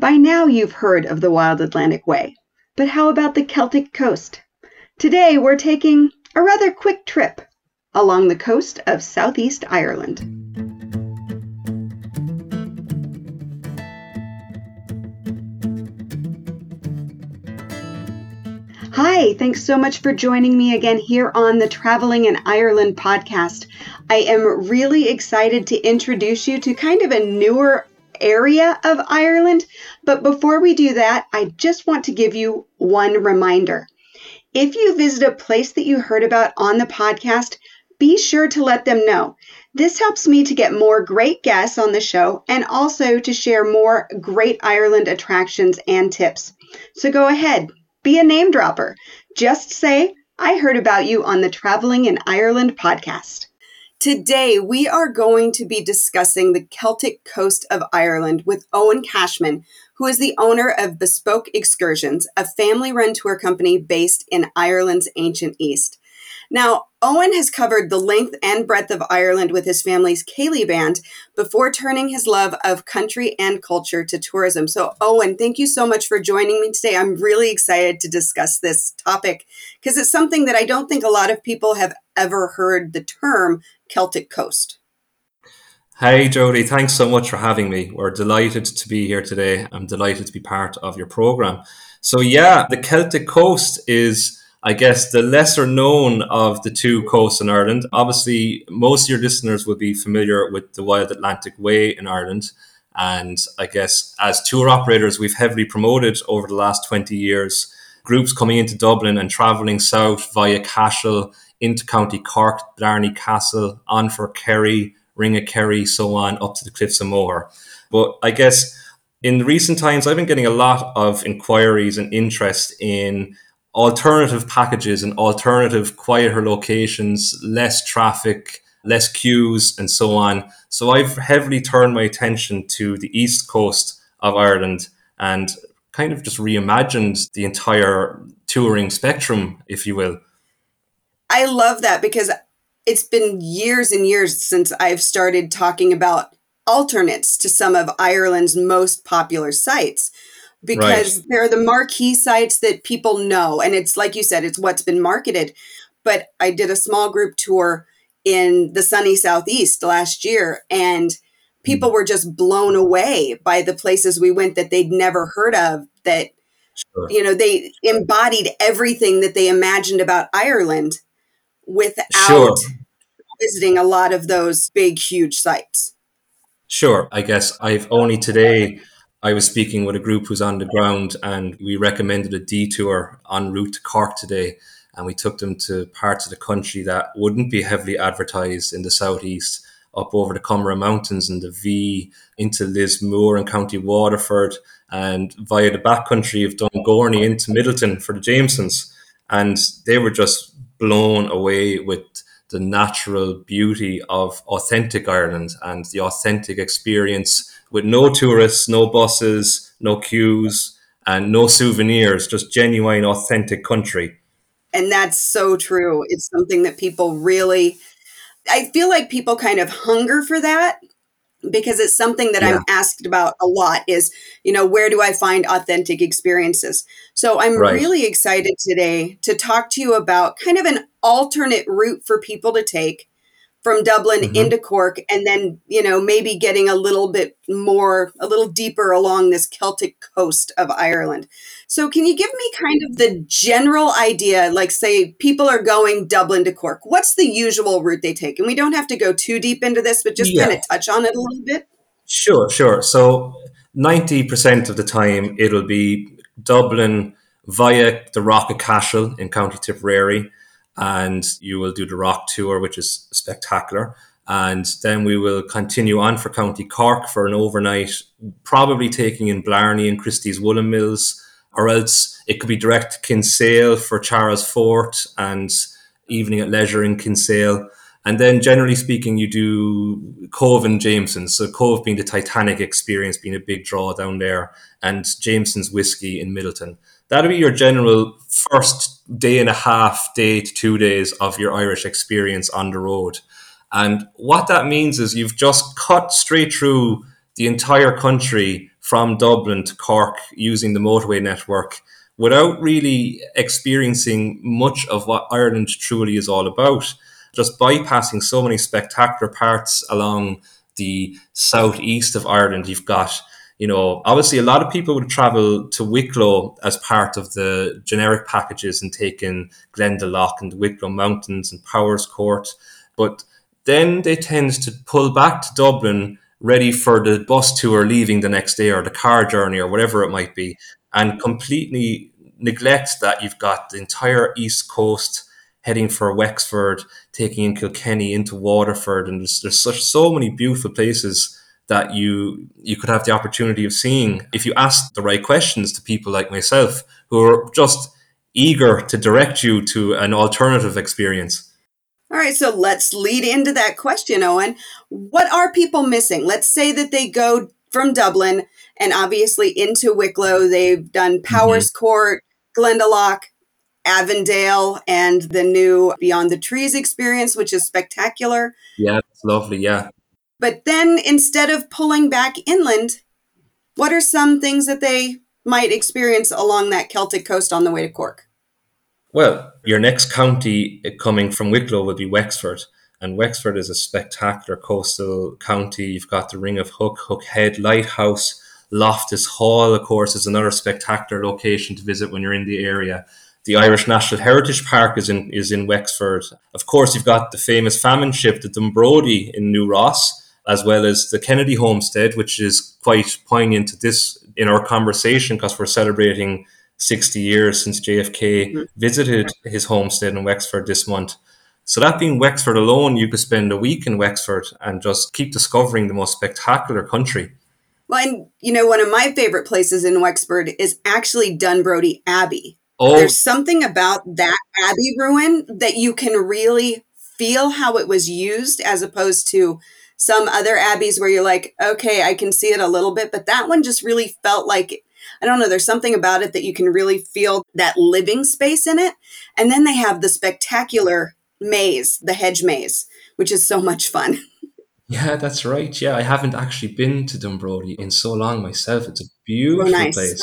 By now you've heard of the Wild Atlantic Way, but how about the Celtic coast? Today we're taking a rather quick trip along the coast of southeast Ireland. Hi, thanks so much for joining me again here on the Traveling in Ireland podcast. I am really excited to introduce you to kind of a newer area of Ireland. But before we do that, I just want to give you one reminder. If you visit a place that you heard about on the podcast, be sure to let them know. This helps me to get more great guests on the show and also to share more great Ireland attractions and tips. So go ahead, be a name dropper. Just say, I heard about you on the Traveling in Ireland podcast. Today, we are going to be discussing the Celtic coast of Ireland with Owen Cashman, who is the owner of Bespoke Excursions, a family run tour company based in Ireland's ancient East. Now, Owen has covered the length and breadth of Ireland with his family's Céilí band before turning his love of country and culture to tourism. So, Owen, thank you so much for joining me today. I'm really excited to discuss this topic because it's something that I don't think a lot of people have ever heard the term Celtic coast. Hey, Jody, thanks so much for having me. We're delighted to be here today. I'm delighted to be part of your program. So, yeah, the Celtic coast is I guess, the lesser known of the two coasts in Ireland. Obviously, most of your listeners will be familiar with the Wild Atlantic Way in Ireland. And I guess as tour operators, we've heavily promoted over the last 20 years groups coming into Dublin and travelling south via Cashel into County Cork, Blarney Castle, on for Kerry, Ring of Kerry, so on, up to the Cliffs of Moher. But I guess in recent times, I've been getting a lot of inquiries and interest in alternative packages and alternative quieter locations, less traffic, less queues, and so on. So I've heavily turned my attention to the east coast of Ireland and kind of just reimagined the entire touring spectrum, if you will. I love that because it's been years and years since I've started talking about alternates to some of Ireland's most popular sites because right. they're the marquee sites that people know. And it's like you said, it's what's been marketed. But I did a small group tour in the sunny southeast last year, and people mm. were just blown away by the places we went that they'd never heard of. That, sure. you know, they embodied everything that they imagined about Ireland without sure. visiting a lot of those big, huge sites. Sure. I guess I've only today I was speaking with a group who's on the ground and we recommended a detour en route to Cork today. And we took them to parts of the country that wouldn't be heavily advertised in the southeast, up over the Comeragh Mountains and the V, into Lismore and County Waterford, and via the backcountry of Dungourney into Midleton for the Jamesons. And they were just blown away with the natural beauty of authentic Ireland and the authentic experience with no tourists, no buses, no queues, and no souvenirs, just genuine, authentic country. And that's so true. It's something that people really, I feel like people kind of hunger for that because it's something that yeah. I'm asked about a lot is, you know, where do I find authentic experiences? So I'm right. really excited today to talk to you about kind of an alternate route for people to take from Dublin mm-hmm. into Cork, and then, you know, maybe getting a little bit more, a little deeper along this Celtic coast of Ireland. So, can you give me kind of the general idea? Like, say, people are going Dublin to Cork. What's the usual route they take? And we don't have to go too deep into this, but just yeah. kind of touch on it a little bit. Sure, sure. So, 90% of the time, it'll be Dublin via the Rock of Cashel in County Tipperary and you will do the rock tour, which is spectacular. And then we will continue on for County Cork for an overnight, probably taking in Blarney and Christie's Woolen Mills, or else it could be direct to Kinsale for Charles Fort and evening at leisure in Kinsale. And then, generally speaking, you do Cobh and Jameson. So, Cobh being the Titanic experience, being a big draw down there, and Jameson's whiskey in Midleton. that'll be your general first day and a half, day to two days of your Irish experience on the road. And what that means is you've just cut straight through the entire country from Dublin to Cork using the motorway network without really experiencing much of what Ireland truly is all about. Just bypassing so many spectacular parts along the southeast of Ireland. You've got, you know, obviously a lot of people would travel to Wicklow as part of the generic packages and take in Glendalough and the Wicklow Mountains and Powerscourt. But then they tend to pull back to Dublin ready for the bus tour leaving the next day or the car journey or whatever it might be and completely neglect that you've got the entire east coast heading for Wexford, taking in Kilkenny into Waterford, and there's, there's such so many beautiful places that you you could have the opportunity of seeing if you ask the right questions to people like myself who are just eager to direct you to an alternative experience. All right, so let's lead into that question, Owen. What are people missing? Let's say that they go from Dublin and obviously into Wicklow. They've done Powers mm-hmm. Court, Glendalough, Avondale, and the new Beyond the Trees experience, which is spectacular. Yeah, it's lovely. Yeah. But then instead of pulling back inland, what are some things that they might experience along that Celtic coast on the way to Cork? Well, your next county coming from Wicklow will be Wexford. And Wexford is a spectacular coastal county. You've got the Ring of Hook, Hook Head Lighthouse, Loftus Hall, of course, is another spectacular location to visit when you're in the area. The Irish National Heritage Park is in is in Wexford. Of course, you've got the famous famine ship, the Dunbrody in New Ross, as well as the Kennedy Homestead, which is quite poignant to this in our conversation because we're celebrating 60 years since JFK mm-hmm. visited his homestead in Wexford this month. So that being Wexford alone, you could spend a week in Wexford and just keep discovering the most spectacular country. Well, and you know, one of my favorite places in Wexford is actually Dunbrody Abbey. Oh. There's something about that Abbey ruin that you can really feel how it was used as opposed to some other abbeys where you're like, okay, I can see it a little bit, but that one just really felt like I don't know, there's something about it that you can really feel that living space in it. And then they have the spectacular maze, the hedge maze, which is so much fun. Yeah, that's right. Yeah, I haven't actually been to Dunbrody in so long myself. It's a beautiful oh, nice. place.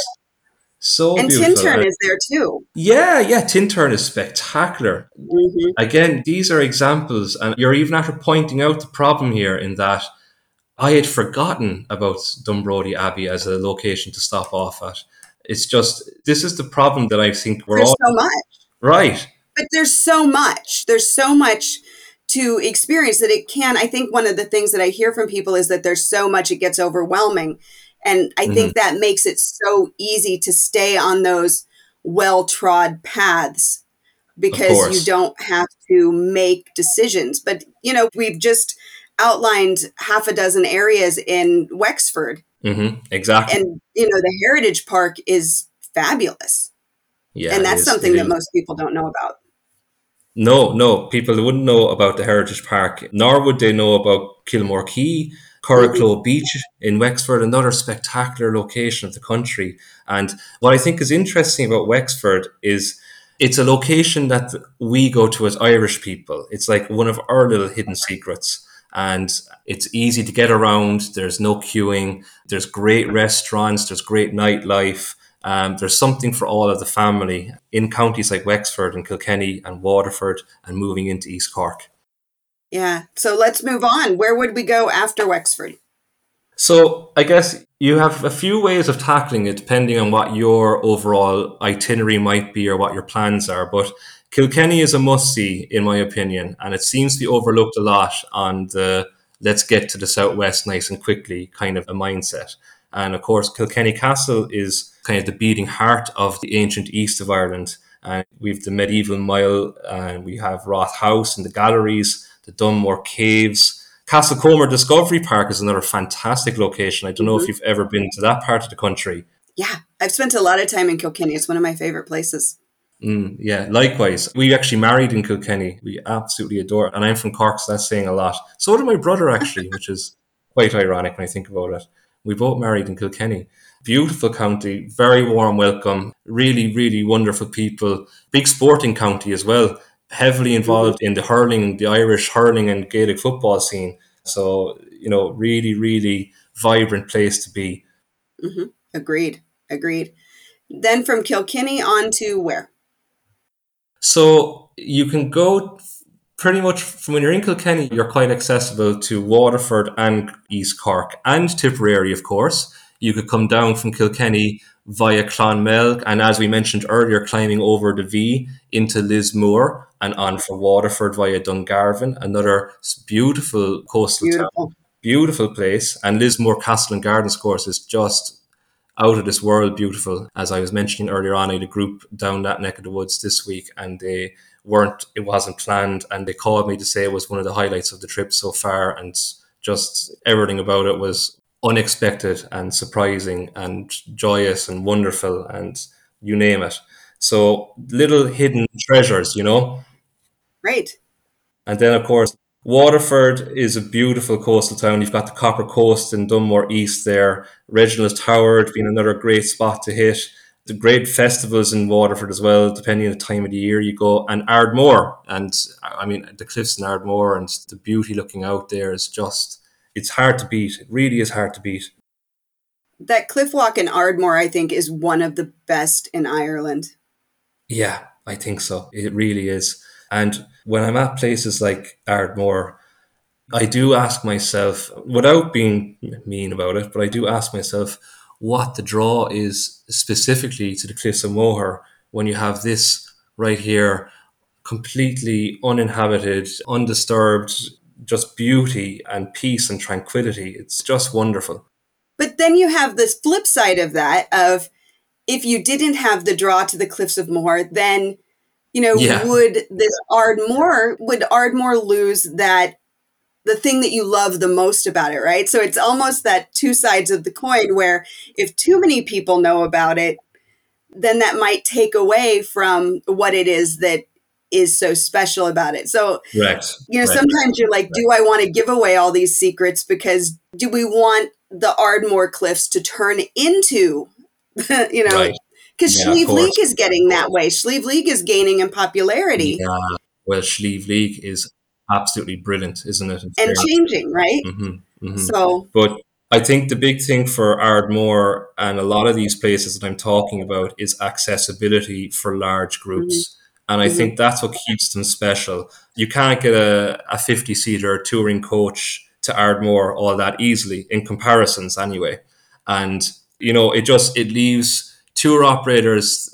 So and beautiful. Tintern is there too. Yeah, yeah, Tintern is spectacular. Mm-hmm. Again, these are examples, and you're even after pointing out the problem here in that I had forgotten about Dunbrody Abbey as a location to stop off at. It's just this is the problem that I think we're There's all so much. Right. But there's so much. There's so much to experience that it can. I think one of the things that I hear from people is that there's so much it gets overwhelming. And I mm-hmm. think that makes it so easy to stay on those well trod paths because you don't have to make decisions. But, you know, we've just outlined half a dozen areas in Wexford. Mm-hmm, exactly. And, you know, the Heritage Park is fabulous. Yeah. And that's something that most people don't know about. No, no, people wouldn't know about the Heritage Park, nor would they know about Kilmore Quay, Curracloe mm-hmm. Beach in Wexford, another spectacular location of the country. And what I think is interesting about Wexford is it's a location that we go to as Irish people. It's like one of our little hidden secrets and it's easy to get around. There's no queuing. There's great restaurants. There's great nightlife. Um, there's something for all of the family in counties like Wexford and Kilkenny and Waterford and moving into East Cork. Yeah. So let's move on. Where would we go after Wexford? So I guess you have a few ways of tackling it depending on what your overall itinerary might be or what your plans are. But Kilkenny is a must see, in my opinion, and it seems to be overlooked a lot on the let's get to the southwest nice and quickly kind of a mindset. And of course, Kilkenny Castle is kind of the beating heart of the ancient east of Ireland. And we've the medieval mile, and we have Rothe House and the galleries, the Dunmore Caves. Castlecomer Discovery Park is another fantastic location. I don't mm-hmm. know if mm-hmm. you've ever been to that part of the country. Yeah, I've spent a lot of time in Kilkenny. It's one of my favorite places. Mm, yeah, likewise. We actually married in Kilkenny. We absolutely adore it. And I'm from Cork, so that's saying a lot. So did my brother, actually, which is quite ironic when I think about it. We both married in Kilkenny. Beautiful county, very warm welcome, really, really wonderful people. Big sporting county as well, heavily involved in the hurling, the Irish hurling and Gaelic football scene. So, you know, really, really vibrant place to be. Mm-hmm. Agreed. Agreed. Then from Kilkenny on to where? So you can go pretty much from when you're in Kilkenny, you're quite accessible to Waterford and East Cork and Tipperary, of course. You could come down from Kilkenny via Clonmel, and as we mentioned earlier, climbing over the V into Lismore and on for Waterford via Dungarvan, another beautiful coastal beautiful. town. Beautiful place. And Lismore Castle and Gardens, course, is just out of this world beautiful. As I was mentioning earlier on, I had a group down that neck of the woods this week, and they weren't, it wasn't planned, and they called me to say it was one of the highlights of the trip so far, and just everything about it was unexpected and surprising and joyous and wonderful and you name it. So little hidden treasures, you know. Great. And then of course Waterford is a beautiful coastal town. You've got the Copper Coast in Dunmore East there. Reginald Tower being another great spot to hit. The great festivals in Waterford as well, depending on the time of the year you go. And Ardmore, and I mean the cliffs in Ardmore and the beauty looking out there is just it's hard to beat. It really is hard to beat. That cliff walk in Ardmore, I think, is one of the best in Ireland. Yeah, I think so. It really is. And when I'm at places like Ardmore, I do ask myself, without being mean about it, but I do ask myself what the draw is specifically to the Cliffs of Moher when you have this right here, completely uninhabited, undisturbed, just beauty and peace and tranquility. It's just wonderful. But then you have this flip side of that of if you didn't have the draw to the cliffs of Moher, then you know, yeah. would this Ardmore would Ardmore lose that the thing that you love the most about it, right? So it's almost that two sides of the coin where if too many people know about it, then that might take away from what it is that is so special about it. So, right. you know, right. sometimes you're like, right. do I want to give away all these secrets because do we want the Ardmore Cliffs to turn into, you know, because right. yeah, Slieve League is getting that way. Slieve League is gaining in popularity. Yeah. Well, Slieve League is absolutely brilliant, isn't it? and changing, right? Mm-hmm, mm-hmm. So, but I think the big thing for Ardmore and a lot of these places that I'm talking about is accessibility for large groups. Mm-hmm. And I mm-hmm. think that's what keeps them special. You can't get a, a 50 seater touring coach to Ardmore all that easily in comparisons anyway. And, you know, it just, it leaves tour operators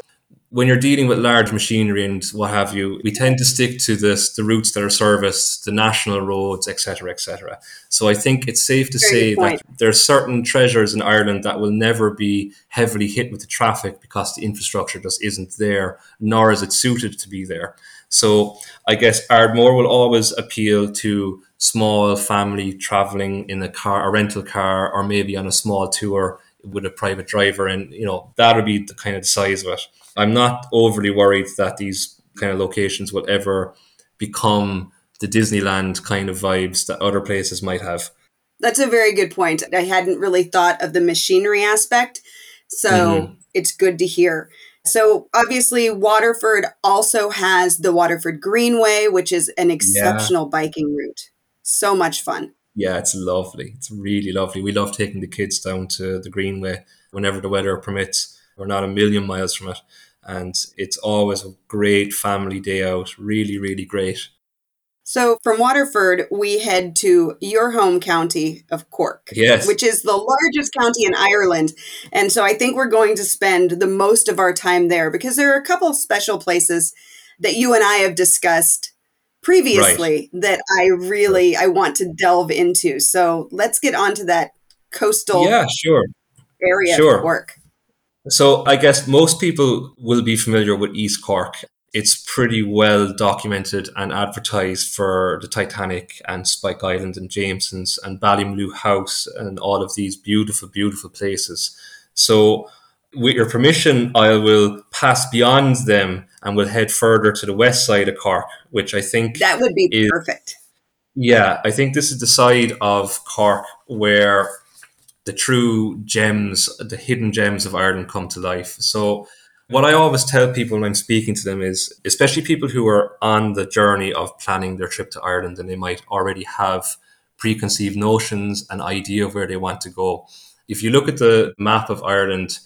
when you're dealing with large machinery and what have you, we tend to stick to this the routes that are serviced, the national roads, etc., etc. So I think it's safe to Very say that there are certain treasures in Ireland that will never be heavily hit with the traffic because the infrastructure just isn't there, nor is it suited to be there. So I guess Ardmore will always appeal to small family traveling in a car, a rental car, or maybe on a small tour with a private driver, and you know that would be the kind of the size of it. I'm not overly worried that these kind of locations will ever become the Disneyland kind of vibes that other places might have. That's a very good point. I hadn't really thought of the machinery aspect. So mm-hmm. it's good to hear. So obviously, Waterford also has the Waterford Greenway, which is an exceptional yeah. biking route. So much fun. Yeah, it's lovely. It's really lovely. We love taking the kids down to the Greenway whenever the weather permits. We're not a million miles from it. And it's always a great family day out. Really, really great. So from Waterford, we head to your home county of Cork, yes. which is the largest county in Ireland. And so I think we're going to spend the most of our time there because there are a couple special places that you and I have discussed previously right. that I really I want to delve into. So let's get on to that coastal yeah, sure. area sure. of Cork. So I guess most people will be familiar with East Cork. It's pretty well documented and advertised for the Titanic and Spike Island and Jameson's and Ballymaloe House and all of these beautiful, beautiful places. So with your permission, I will pass beyond them and we'll head further to the west side of Cork, which I think that would be is, perfect. Yeah, I think this is the side of Cork where the true gems, the hidden gems of Ireland come to life. So, what I always tell people when I'm speaking to them is, especially people who are on the journey of planning their trip to Ireland and they might already have preconceived notions, an idea of where they want to go. If you look at the map of Ireland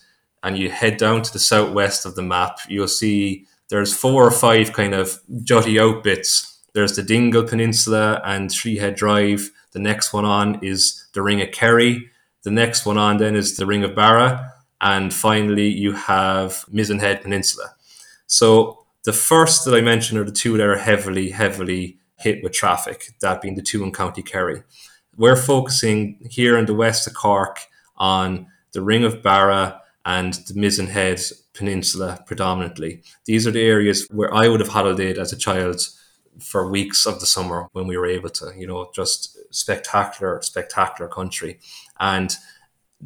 and you head down to the southwest of the map, you'll see there's four or five kind of jutty out bits. There's the Dingle Peninsula and Treehead Drive. The next one on is the Ring of Kerry. The next one on then is the Ring of Beara. And finally, you have Mizen Head Peninsula. So the first that I mentioned are the two that are heavily, heavily hit with traffic, that being the two in County Kerry. We're focusing here in the west of Cork on the Ring of Beara and the Mizen Head Peninsula predominantly. These are the areas where I would have holidayed as a child for weeks of the summer when we were able to, you know, just spectacular, spectacular country. And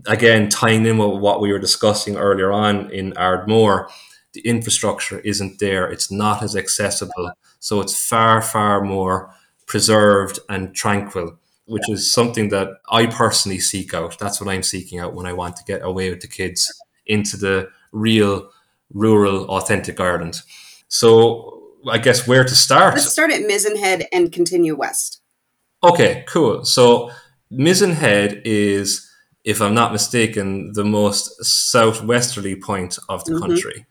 again, tying in with what we were discussing earlier on in Ardmore, the infrastructure isn't there. It's not as accessible. So it's far, far more preserved and tranquil, which is something that I personally seek out. That's what I'm seeking out when I want to get away with the kids into the real, rural, authentic Ireland. So I guess where to start? Let's start at Mizen Head and continue west. Okay, cool. So Mizen Head is, if I'm not mistaken, the most southwesterly point of the mm-hmm. country.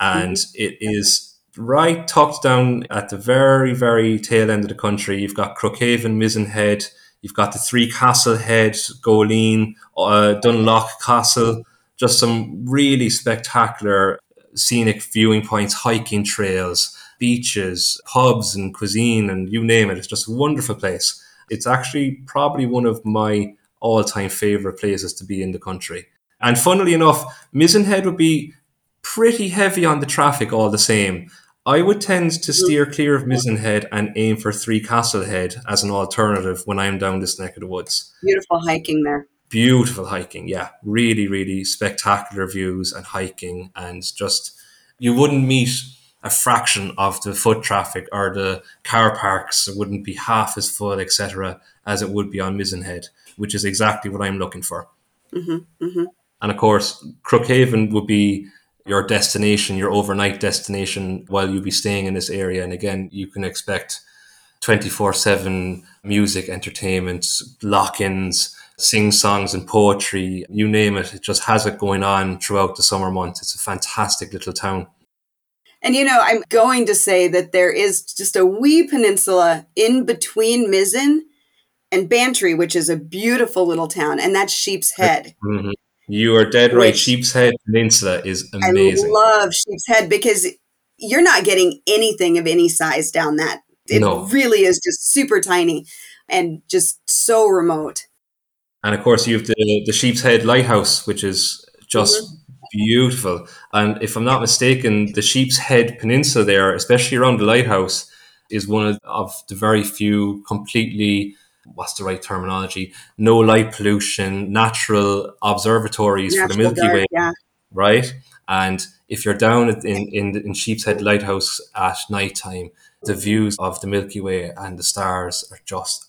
And mm-hmm. it is right tucked down at the very, very tail end of the country. You've got Crookhaven, Mizen Head, you've got the Three Castle Head, Goleen, uh, Dunlough Castle, just some really spectacular scenic viewing points, hiking trails, beaches, pubs, and cuisine, and you name it. It's just a wonderful place. It's actually probably one of my all time favorite places to be in the country. And funnily enough, Mizen Head would be pretty heavy on the traffic all the same. I would tend to steer clear of Mizen Head and aim for Three Castle Head as an alternative when I'm down this neck of the woods. Beautiful hiking there. Beautiful hiking, yeah. Really, really spectacular views and hiking, and just you wouldn't meet a fraction of the foot traffic or the car parks it wouldn't be half as full, etc., as it would be on Mizen Head, which is exactly what I'm looking for. Mm-hmm, mm-hmm. And of course, Crookhaven would be your destination, your overnight destination while you be staying in this area. And again, you can expect 24 7 music, entertainment, lock ins, sing songs and poetry, you name it. It just has it going on throughout the summer months. It's a fantastic little town. And you know, I'm going to say that there is just a wee peninsula in between Mizen and Bantry, which is a beautiful little town, and that's Sheep's Head. Mm-hmm. You are dead right. Which, Sheep's Head Peninsula is amazing. I love Sheep's Head because you're not getting anything of any size down that. It no. really is just super tiny and just so remote. And of course, you have the, the Sheep's Head Lighthouse, which is just beautiful. And if I'm not mistaken, the Sheep's Head Peninsula there, especially around the lighthouse, is one of, of the very few completely what's the right terminology? No light pollution, natural observatories natural for the Milky dark, Way, yeah. right? And if you're down in, in, in Sheepshead Lighthouse at night time, the views of the Milky Way and the stars are just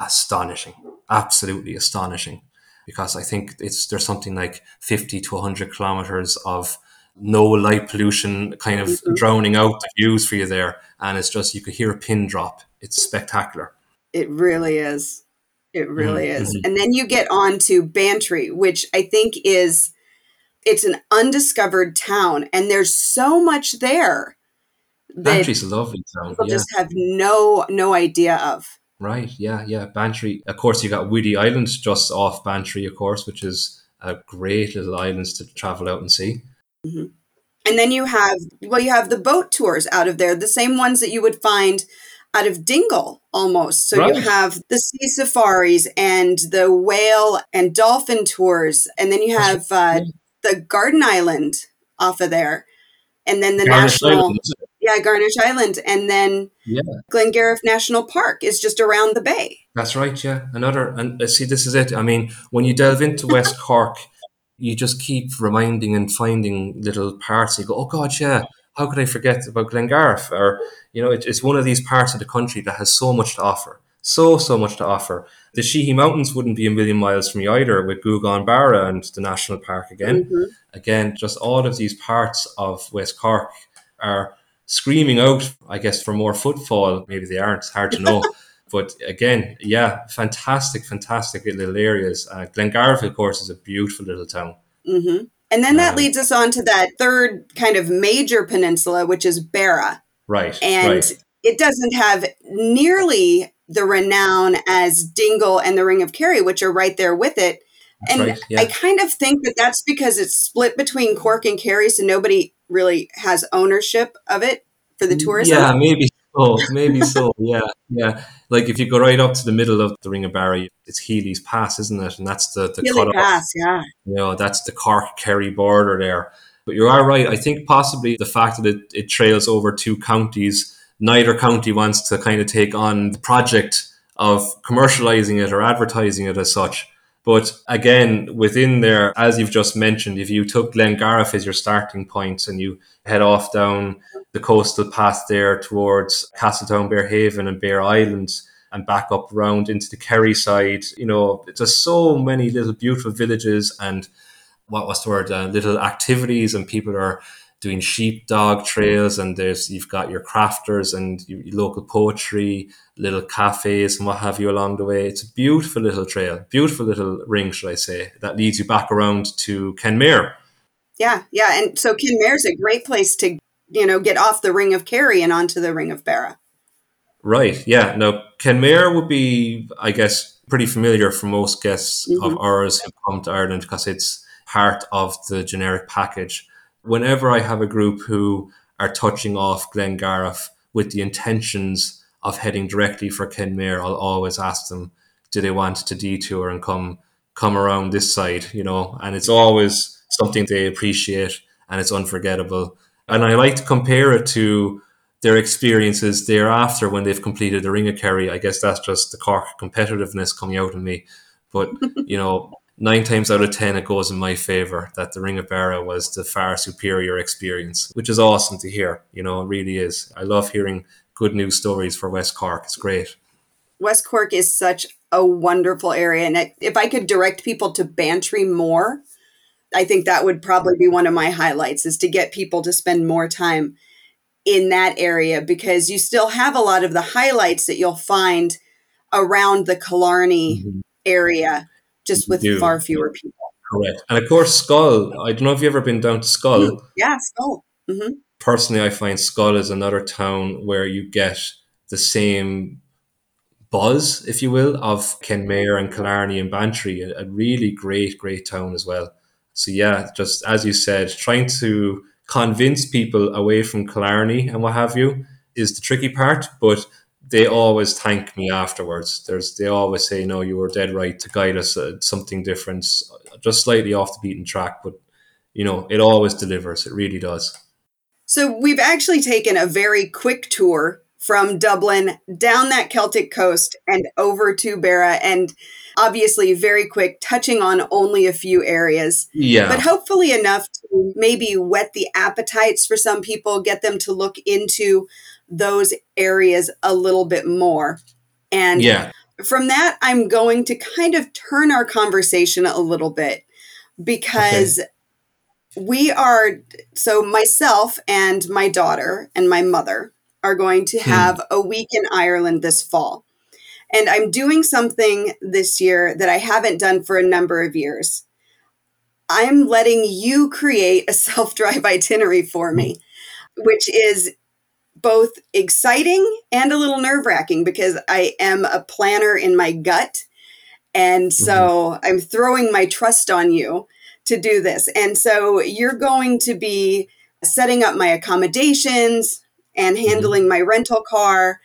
astonishing, absolutely astonishing. Because I think it's there's something like 50 to 100 kilometers of no light pollution kind of mm-hmm. drowning out the views for you there. And it's just, you could hear a pin drop. It's spectacular. It really is. It really mm-hmm. is. And then you get on to Bantry, which I think is it's an undiscovered town and there's so much there. Bantry's a lovely town. People yeah. just have no no idea of. Right, yeah, yeah. Bantry. Of course you got Whiddy Island just off Bantry, of course, which is a great little island to travel out and see. Mm-hmm. And then you have well, you have the boat tours out of there, the same ones that you would find out of Dingle almost. So right. you have the sea safaris and the whale and dolphin tours, and then you have uh, the Garden Island off of there, and then the Garnish national. Island, yeah, Garnish Island, and then yeah. Glengarriff National Park is just around the bay. That's right. Yeah, another and uh, see, this is it. I mean, when you delve into West Cork, you just keep reminding and finding little parts. You go, oh God, yeah, how could I forget about Glengarriff? Or, you know, it, it's one of these parts of the country that has so much to offer. So, so much to offer. The Shehy Mountains wouldn't be a million miles from you either with Gougane Barra and the National Park again. Mm-hmm. Again, just all of these parts of West Cork are screaming out, I guess, for more footfall. Maybe they aren't, it's hard to know. But again, yeah, fantastic, fantastic little areas. Uh, Glengarriff, of course, is a beautiful little town. Mm-hmm. And then that um, leads us on to that third kind of major peninsula, which is Beara. Right. And right. it doesn't have nearly the renown as Dingle and the Ring of Kerry, which are right there with it. That's and right, yeah. I kind of think that that's because it's split between Cork and Kerry, so nobody really has ownership of it for the mm, tourism. Yeah, maybe so. Maybe so. Yeah, yeah. Like if you go right up to the middle of the Ring of Beara, it's Healy's Pass, isn't it? And that's the the Healy Pass. Yeah. You know, that's the Cork Kerry border there. But you are right. I think possibly the fact that it, it trails over two counties, neither county wants to kind of take on the project of commercializing it or advertising it as such. But again, within there, as you've just mentioned, if you took Glengarriff as your starting point and you head off down the coastal path there towards Castletown, Berehaven, and Bere Islands, and back up round into the Kerry side, you know, there's so many little beautiful villages and what was the word, uh, little activities, and people are doing sheepdog trails and there's you've got your crafters and your local poetry little cafes and what have you along the way. It's a beautiful little trail beautiful little ring should i say that leads you back around to kenmare. Yeah yeah and so kenmare is a great place to you know get off the ring of kerry and onto the ring of beara. Right yeah now kenmare would be i guess pretty familiar for most guests mm-hmm. of ours who come to ireland because it's part of the generic package whenever I have a group who are touching off Glengarriff with the intentions of heading directly for Kenmare, I'll always ask them, do they want to detour and come come around this side, you know? And it's always something they appreciate and it's unforgettable. And I like to compare it to their experiences thereafter when they've completed the Ring of Kerry. I guess that's just the Cork competitiveness coming out in me. But, you know, nine times out of ten it goes in my favor that the Ring of Beara was the far superior experience, which is awesome to hear. You know, it really is. I love hearing good news stories for West Cork. It's great. West Cork is such a wonderful area, and if I could direct people to Bantry more, I think that would probably be one of my highlights is to get people to spend more time in that area because you still have a lot of the highlights that you'll find around the Killarney mm-hmm. area just with far fewer people. Correct. And of course, Schull. I don't know if you've ever been down to Schull. Mm, yeah, Schull. Mm-hmm. Personally, I find Schull is another town where you get the same buzz, if you will, of Kenmare and Killarney and Bantry. A, a really great, great town as well. So yeah, just as you said, trying to convince people away from Killarney and what have you is the tricky part, but they always thank me afterwards. There's they always say, "No, you were dead right to guide us at something different, just slightly off the beaten track." But you know, it always delivers. It really does. So we've actually taken a very quick tour from Dublin down that Celtic coast and over to Beara, and obviously very quick, touching on only a few areas. Yeah. But hopefully enough to maybe whet the appetites for some people, get them to look into those areas a little bit more. And yeah. from that, I'm going to kind of turn our conversation a little bit because okay. we are so myself and my daughter and my mother are going to hmm. have hmm. a week in Ireland this fall. And I'm doing something this year that I haven't done for a number of years. I'm letting you create a self drive itinerary for me, which is both exciting and a little nerve wracking because I am a planner in my gut. And so mm-hmm. I'm throwing my trust on you to do this. And so you're going to be setting up my accommodations and mm-hmm. handling mm-hmm. my rental car.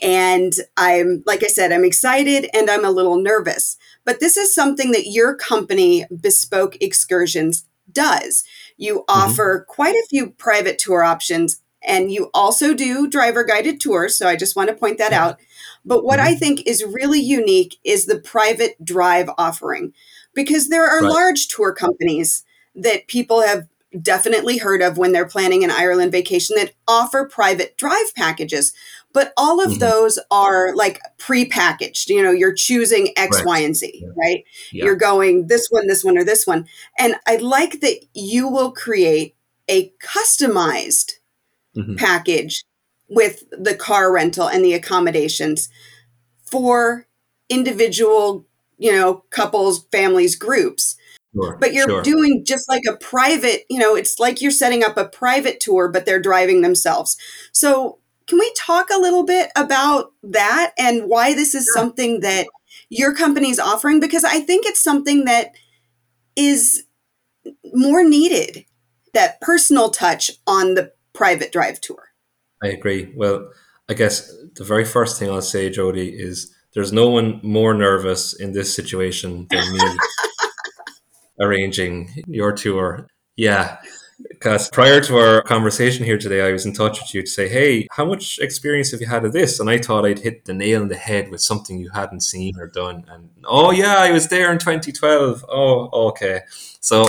And I'm, like I said, I'm excited and I'm a little nervous. But this is something that your company, Bespoke Excursions, does. You mm-hmm. offer quite a few private tour options and you also do driver guided tours. So I just want to point that out. But what mm-hmm. I think is really unique is the private drive offering because there are right. large tour companies that people have definitely heard of when they're planning an Ireland vacation that offer private drive packages. But all of mm-hmm. those are like pre-packaged. You know, you're choosing X, right. Y, and Z, yeah. right? Yeah. You're going this one, this one, or this one. And I like that you will create a customized mm-hmm. package with the car rental and the accommodations for individual, you know, couples, families, groups. Sure, but you're sure. doing just like a private, you know, it's like you're setting up a private tour, but they're driving themselves. So, can we talk a little bit about that and why this is sure. something that your company is offering? Because I think it's something that is more needed that personal touch on the private drive tour. I agree. Well, I guess the very first thing I'll say, Jody, is there's no one more nervous in this situation than me arranging your tour. Yeah. Because prior to our conversation here today, I was in touch with you to say, hey, how much experience have you had of this? And I thought I'd hit the nail on the head with something you hadn't seen or done. And oh, yeah, I was there in 2012. Oh, okay. So,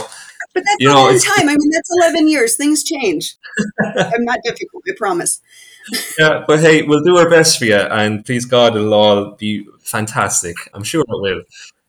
but that's you a know, long time. I mean, that's 11 years. Things change. I'm not difficult, I promise. yeah, but hey, we'll do our best for you. And please God, it'll all be fantastic. I'm sure it will.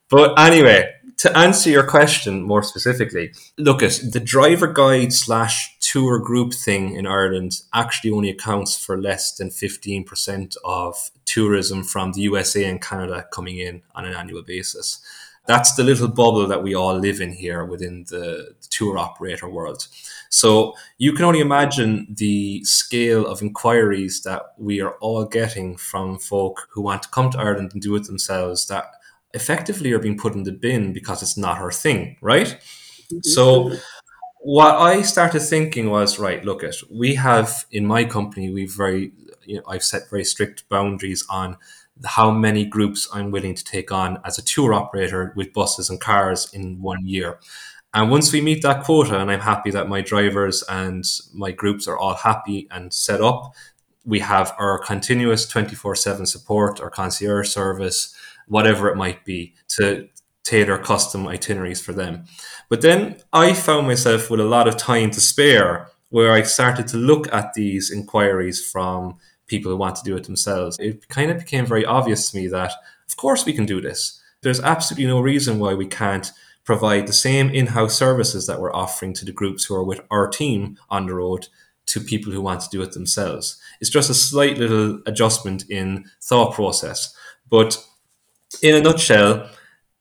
But anyway, to answer your question more specifically, look at the driver guide slash tour group thing in Ireland actually only accounts for less than 15% of tourism from the USA and Canada coming in on an annual basis. That's the little bubble that we all live in here within the tour operator world. So you can only imagine the scale of inquiries that we are all getting from folk who want to come to Ireland and do it themselves that effectively are being put in the bin because it's not her thing, right? Mm-hmm. So what I started thinking was, right, look at we have in my company, we've very you know, I've set very strict boundaries on how many groups I'm willing to take on as a tour operator with buses and cars in one year. And once we meet that quota, and I'm happy that my drivers and my groups are all happy and set up, we have our continuous 24 7 support, our concierge service, whatever it might be, to tailor custom itineraries for them. But then I found myself with a lot of time to spare where I started to look at these inquiries from people who want to do it themselves. It kind of became very obvious to me that, of course, we can do this. There's absolutely no reason why we can't provide the same in house services that we're offering to the groups who are with our team on the road to people who want to do it themselves. It's just a slight little adjustment in thought process. But in a nutshell,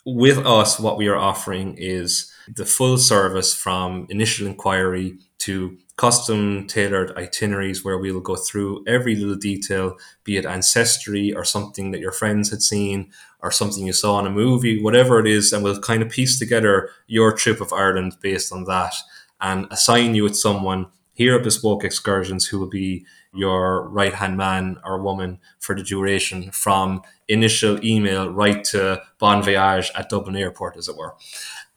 with us, what we are offering is the full service from initial inquiry to custom tailored itineraries where we'll go through every little detail, be it ancestry or something that your friends had seen or something you saw in a movie, whatever it is, and we'll kind of piece together your trip of Ireland based on that and assign you with someone here at Bespoke Excursions who will be your right hand man or woman for the duration from initial email right to bon voyage at Dublin Airport, as it were.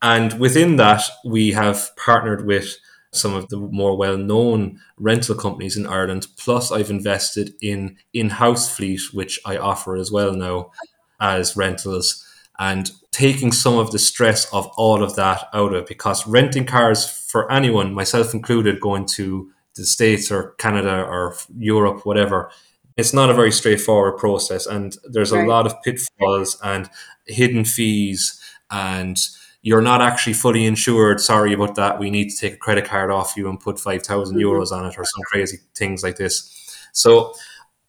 And within that, we have partnered with some of the more well known rental companies in Ireland. Plus, I've invested in in house fleet, which I offer as well now as rentals. And taking some of the stress of all of that out of it because renting cars for anyone, myself included, going to the States or Canada or Europe, whatever, it's not a very straightforward process. And there's a right. lot of pitfalls and hidden fees and you're not actually fully insured. Sorry about that. We need to take a credit card off you and put 5,000 mm-hmm. euros on it or some crazy things like this. So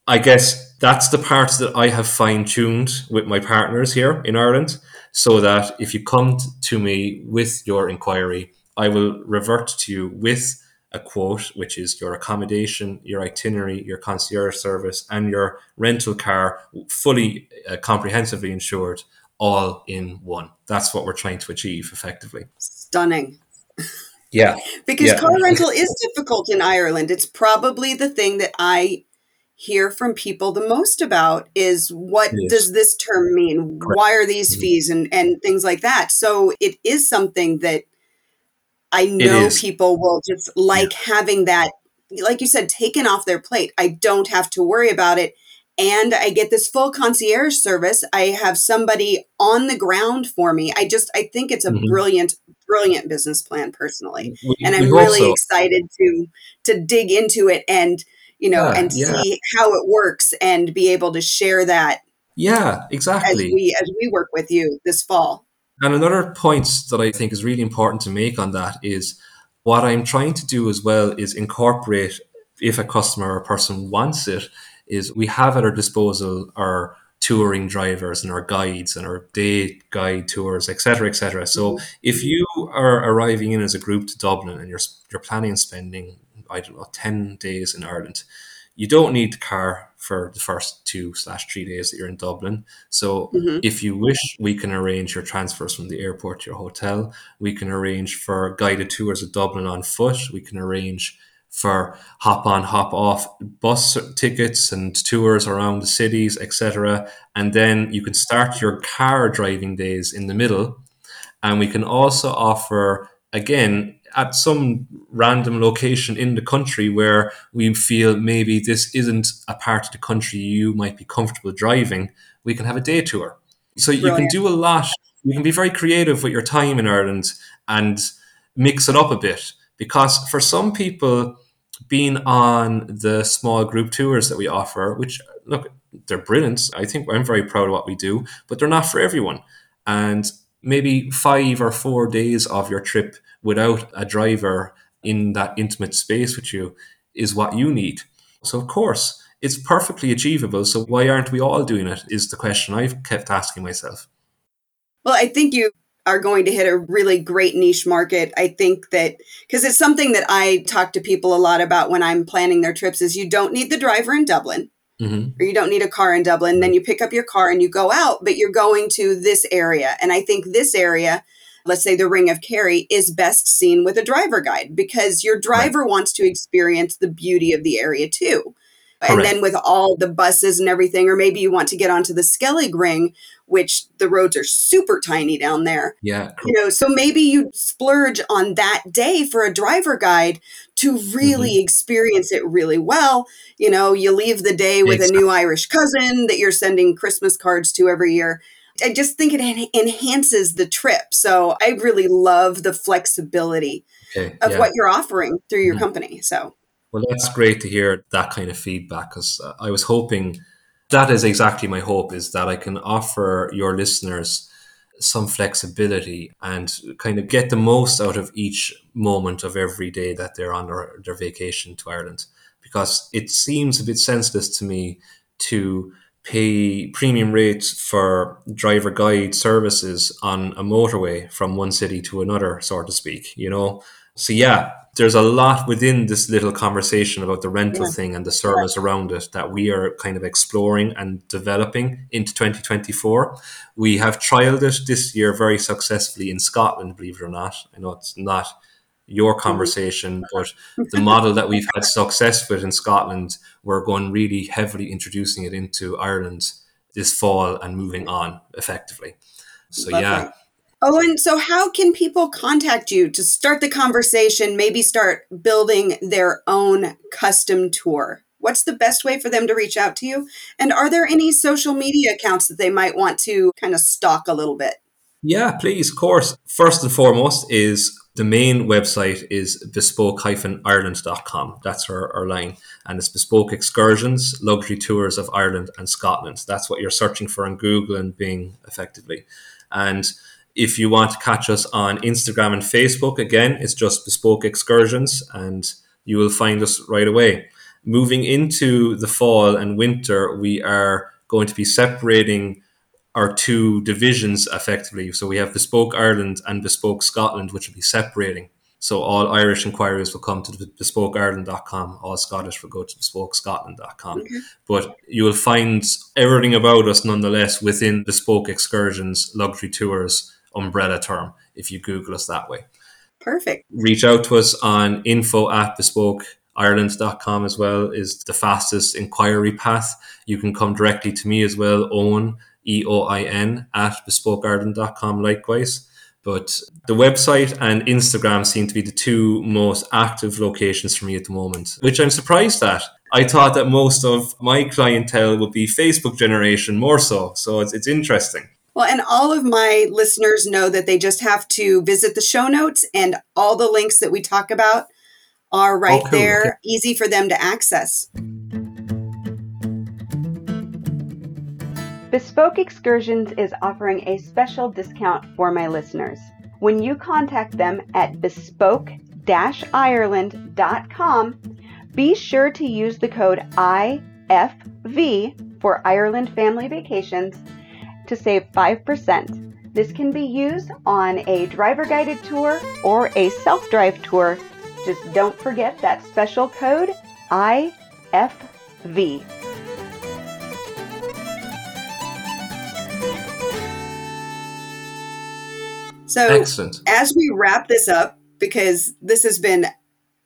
I guess that's the parts that I have fine tuned with my partners here in Ireland so that if you come to me with your inquiry, I will revert to you with a quote, which is your accommodation, your itinerary, your concierge service, and your rental car fully uh, comprehensively insured all in one. That's what we're trying to achieve effectively. Stunning. Yeah. because yeah. car rental is difficult in Ireland. It's probably the thing that I hear from people the most about is what does this term mean? Correct. Why are these mm-hmm. fees and, and things like that? So it is something that I know people will just like yeah. having that, like you said, taken off their plate. I don't have to worry about it. And I get this full concierge service. I have somebody on the ground for me. I just, I think it's a mm-hmm. brilliant, brilliant business plan personally. We, and I'm really excited to, to dig into it and, you know, yeah, and yeah. see how it works and be able to share that. Yeah, exactly. As we, as we work with you this fall. And another point that I think is really important to make on that is what I'm trying to do as well is incorporate, if a customer or person wants it, is we have at our disposal our touring drivers and our guides and our day guide tours, etc., etc. So mm-hmm. if you are arriving in as a group to Dublin and you're you're planning on spending I don't know ten days in Ireland, you don't need the car for the first two slash three days that you're in Dublin. So mm-hmm. if you wish, we can arrange your transfers from the airport to your hotel. We can arrange for guided tours of Dublin on foot. We can arrange for hop on, hop off bus tickets and tours around the cities, etc. And then you can start your car driving days in the middle. And we can also offer, again, at some random location in the country where we feel maybe this isn't a part of the country you might be comfortable driving, we can have a day tour. So Brilliant. you can do a lot. You can be very creative with your time in Ireland and mix it up a bit. Because for some people, being on the small group tours that we offer, which look, they're brilliant. I think I'm very proud of what we do, but they're not for everyone. And maybe five or four days of your trip without a driver in that intimate space with you is what you need. So, of course, it's perfectly achievable. So, why aren't we all doing it? Is the question I've kept asking myself. Well, I think you are going to hit a really great niche market. I think that because it's something that I talk to people a lot about when I'm planning their trips is you don't need the driver in Dublin. Mm-hmm. Or you don't need a car in Dublin. Then you pick up your car and you go out, but you're going to this area. And I think this area, let's say the Ring of Kerry, is best seen with a driver guide because your driver right. wants to experience the beauty of the area too. Correct. And then with all the buses and everything, or maybe you want to get onto the Skellig Ring, which the roads are super tiny down there. Yeah. You know, so maybe you splurge on that day for a driver guide to really mm-hmm. experience it really well. You know, you leave the day with exactly. a new Irish cousin that you're sending Christmas cards to every year. I just think it enhances the trip. So I really love the flexibility okay. of yeah. what you're offering through your mm-hmm. company. So well, that's great to hear that kind of feedback because uh, I was hoping that is exactly my hope is that I can offer your listeners some flexibility and kind of get the most out of each moment of every day that they're on their, their vacation to Ireland. Because it seems a bit senseless to me to pay premium rates for driver guide services on a motorway from one city to another, so to speak, you know? So, yeah, there's a lot within this little conversation about the rental yeah. thing and the service around it that we are kind of exploring and developing into 2024. We have trialed it this year very successfully in Scotland, believe it or not. I know it's not your mm-hmm. conversation, but the model that we've had success with in Scotland, we're going really heavily introducing it into Ireland this fall and moving on effectively. So, Lovely. yeah Oh, and so how can people contact you to start the conversation, maybe start building their own custom tour? What's the best way for them to reach out to you? And are there any social media accounts that they might want to kind of stalk a little bit? Yeah, please, of course. First and foremost is the main website is bespoke-ireland.com. That's our, our line. And it's bespoke excursions, luxury tours of Ireland and Scotland. That's what you're searching for on Google and Bing effectively. And if you want to catch us on Instagram and Facebook, again, it's just Bespoke Excursions and you will find us right away. Moving into the fall and winter, we are going to be separating our two divisions effectively. So we have Bespoke Ireland and Bespoke Scotland, which will be separating. So all Irish inquiries will come to bespokeireland.com. All Scottish will go to bespokescotland.com. Okay. Mm-hmm. But you will find everything about us nonetheless within Bespoke Excursions, Luxury Tours, umbrella term if you Google us that way. Perfect. Reach out to us on info at bespokeireland.com as well is the fastest inquiry path. You can come directly to me as well, Eoin, E O I N, at bespokeireland.com likewise. But the website and Instagram seem to be the two most active locations for me at the moment, which I'm surprised at. I thought that most of my clientele would be Facebook generation more so. So it's, it's interesting. Well, and all of my listeners know that they just have to visit the show notes, and all the links that we talk about are right oh, cool. there, okay. easy for them to access. Bespoke Excursions is offering a special discount for my listeners. When you contact them at bespoke ireland.com, be sure to use the code IFV for Ireland family vacations to save 5%. This can be used on a driver guided tour or a self drive tour. Just don't forget that special code IFV. So, Excellent. as we wrap this up, because this has been,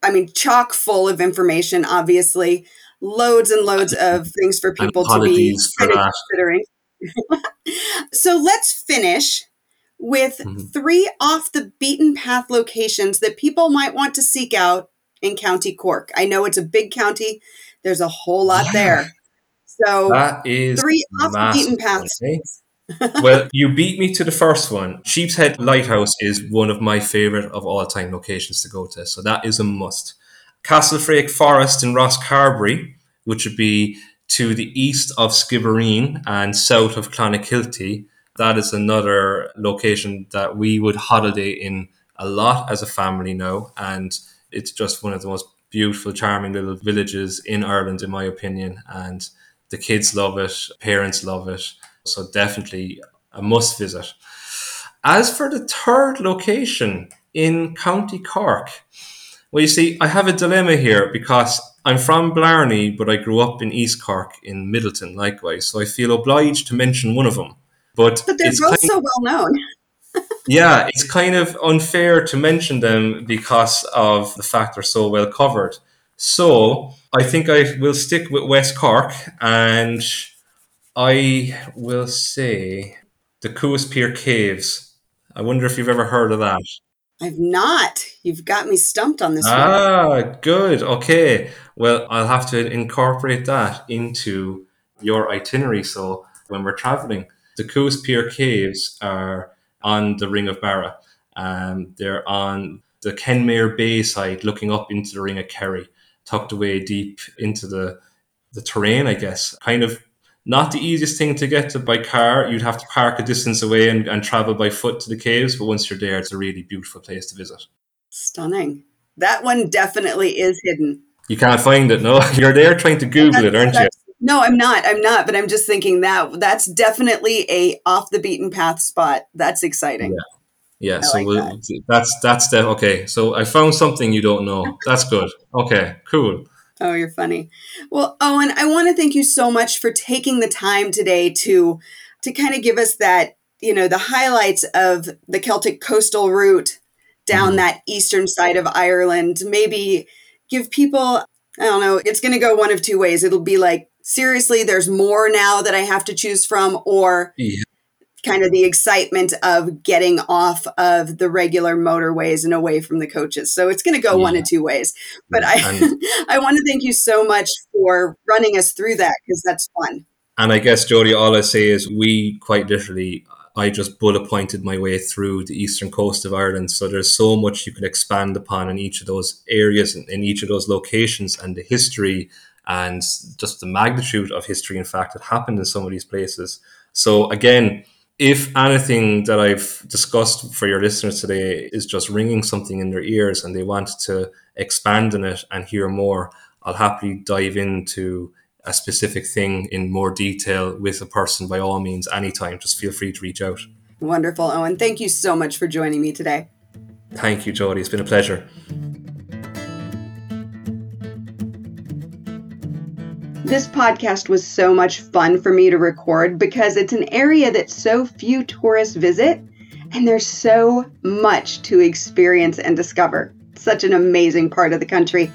I mean, chock full of information, obviously, loads and loads of things for people to be for that. considering. So, let's finish with Mhm. three off the beaten path locations that people might want to seek out in County Cork. I know it's a big county, there's a whole lot Yeah. there. So, That is three off the beaten massive, path. okay? well, you beat me to the first one. Sheepshead Lighthouse is one of my favourite of all time locations to go to, so that is a must. Castlefreke Forest in Ross Rosscarbery, which would be to the east of Skibbereen and south of Clonakilty. That is another location that we would holiday in a lot as a family now, and it's just one of the most beautiful, charming little villages in Ireland, in my opinion. And the kids love it, parents love it. So definitely a must visit. As for the third location in County Cork, well, you see, I have a dilemma here because I'm from Blarney, but I grew up in East Cork in Midleton, likewise. So I feel obliged to mention one of them. But, but they're both so well known. yeah, it's kind of unfair to mention them because of the fact they're so well covered. So I think I will stick with West Cork and I will say the Coos Pier Caves. I wonder if you've ever heard of that. I've not. You've got me stumped on this one. Ah, good. Okay. Well, I'll have to incorporate that into your itinerary. So when we're traveling, the Coos Pier Caves are on the Ring of Beara. Um, they're on the Kenmare Bay side, looking up into the Ring of Kerry, tucked away deep into the the terrain, I guess. Kind of not the easiest thing to get to by car. You'd have to park a distance away and, and travel by foot to the caves, but once you're there, it's a really beautiful place to visit. Stunning. That one definitely is hidden. You can't find it, no? You're there trying to Google it, aren't you? No, I'm not. I'm not. But I'm just thinking that that's definitely a off the beaten path spot. That's exciting. Yeah, I so like we'll, that's that's the okay. So I found something you don't know. That's good. Okay, cool. Oh, you're funny. Well, Eoin, I want to thank you so much for taking the time today to to kind of give us that, you know, the highlights of the Celtic coastal route down Mhm. that eastern side of Ireland. Maybe give people, I don't know, it's going to go one of two ways. It'll be like, seriously, there's more now that I have to choose from, or Yeah. Kind of the excitement of getting off of the regular motorways and away from the coaches. So it's going to go one of two ways. But I I want to thank you so much for running us through that because that's fun. And I guess, Jody, all I say is we quite literally, I just bullet pointed my way through the eastern coast of Ireland. So there's so much you can expand upon in each of those areas and in each of those locations and the history and just the magnitude of history, in fact, that happened in some of these places. So again, if anything that I've discussed for your listeners today is just ringing something in their ears and they want to expand on it and hear more, I'll happily dive into a specific thing in more detail with a person by all means anytime. Just feel free to reach out. Wonderful, Eoin. Thank you so much for joining me today. Thank you, Jody. It's been a pleasure. This podcast was so much fun for me to record because it's an area that so few tourists visit, and there's so much to experience and discover. Such an amazing part of the country.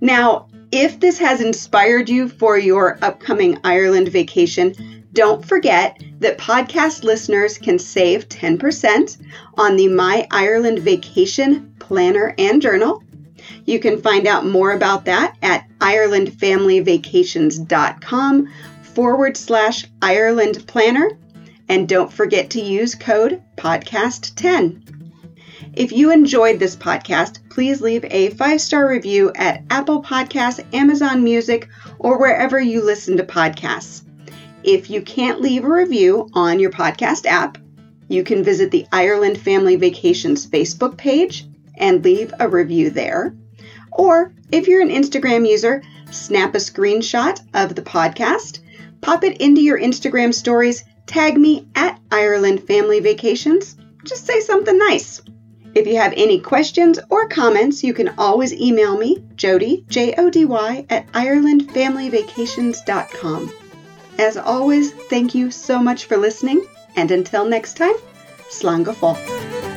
Now, if this has inspired you for your upcoming Ireland vacation, don't forget that podcast listeners can save 10% on the My Ireland Vacation Planner and Journal. You can find out more about that at IrelandFamilyVacations.com forward slash Ireland Planner. And don't forget to use code podcast10. If you enjoyed this podcast, please leave a five star review at Apple Podcasts, Amazon Music, or wherever you listen to podcasts. If you can't leave a review on your podcast app, you can visit the Ireland Family Vacations Facebook page and leave a review there. Or if you're an Instagram user, snap a screenshot of the podcast, pop it into your Instagram stories, tag me at Ireland Family Vacations. Just say something nice. If you have any questions or comments, you can always email me, Jody, J O D Y, at IrelandFamilyVacations.com. As always, thank you so much for listening, and until next time, Slán go fóill.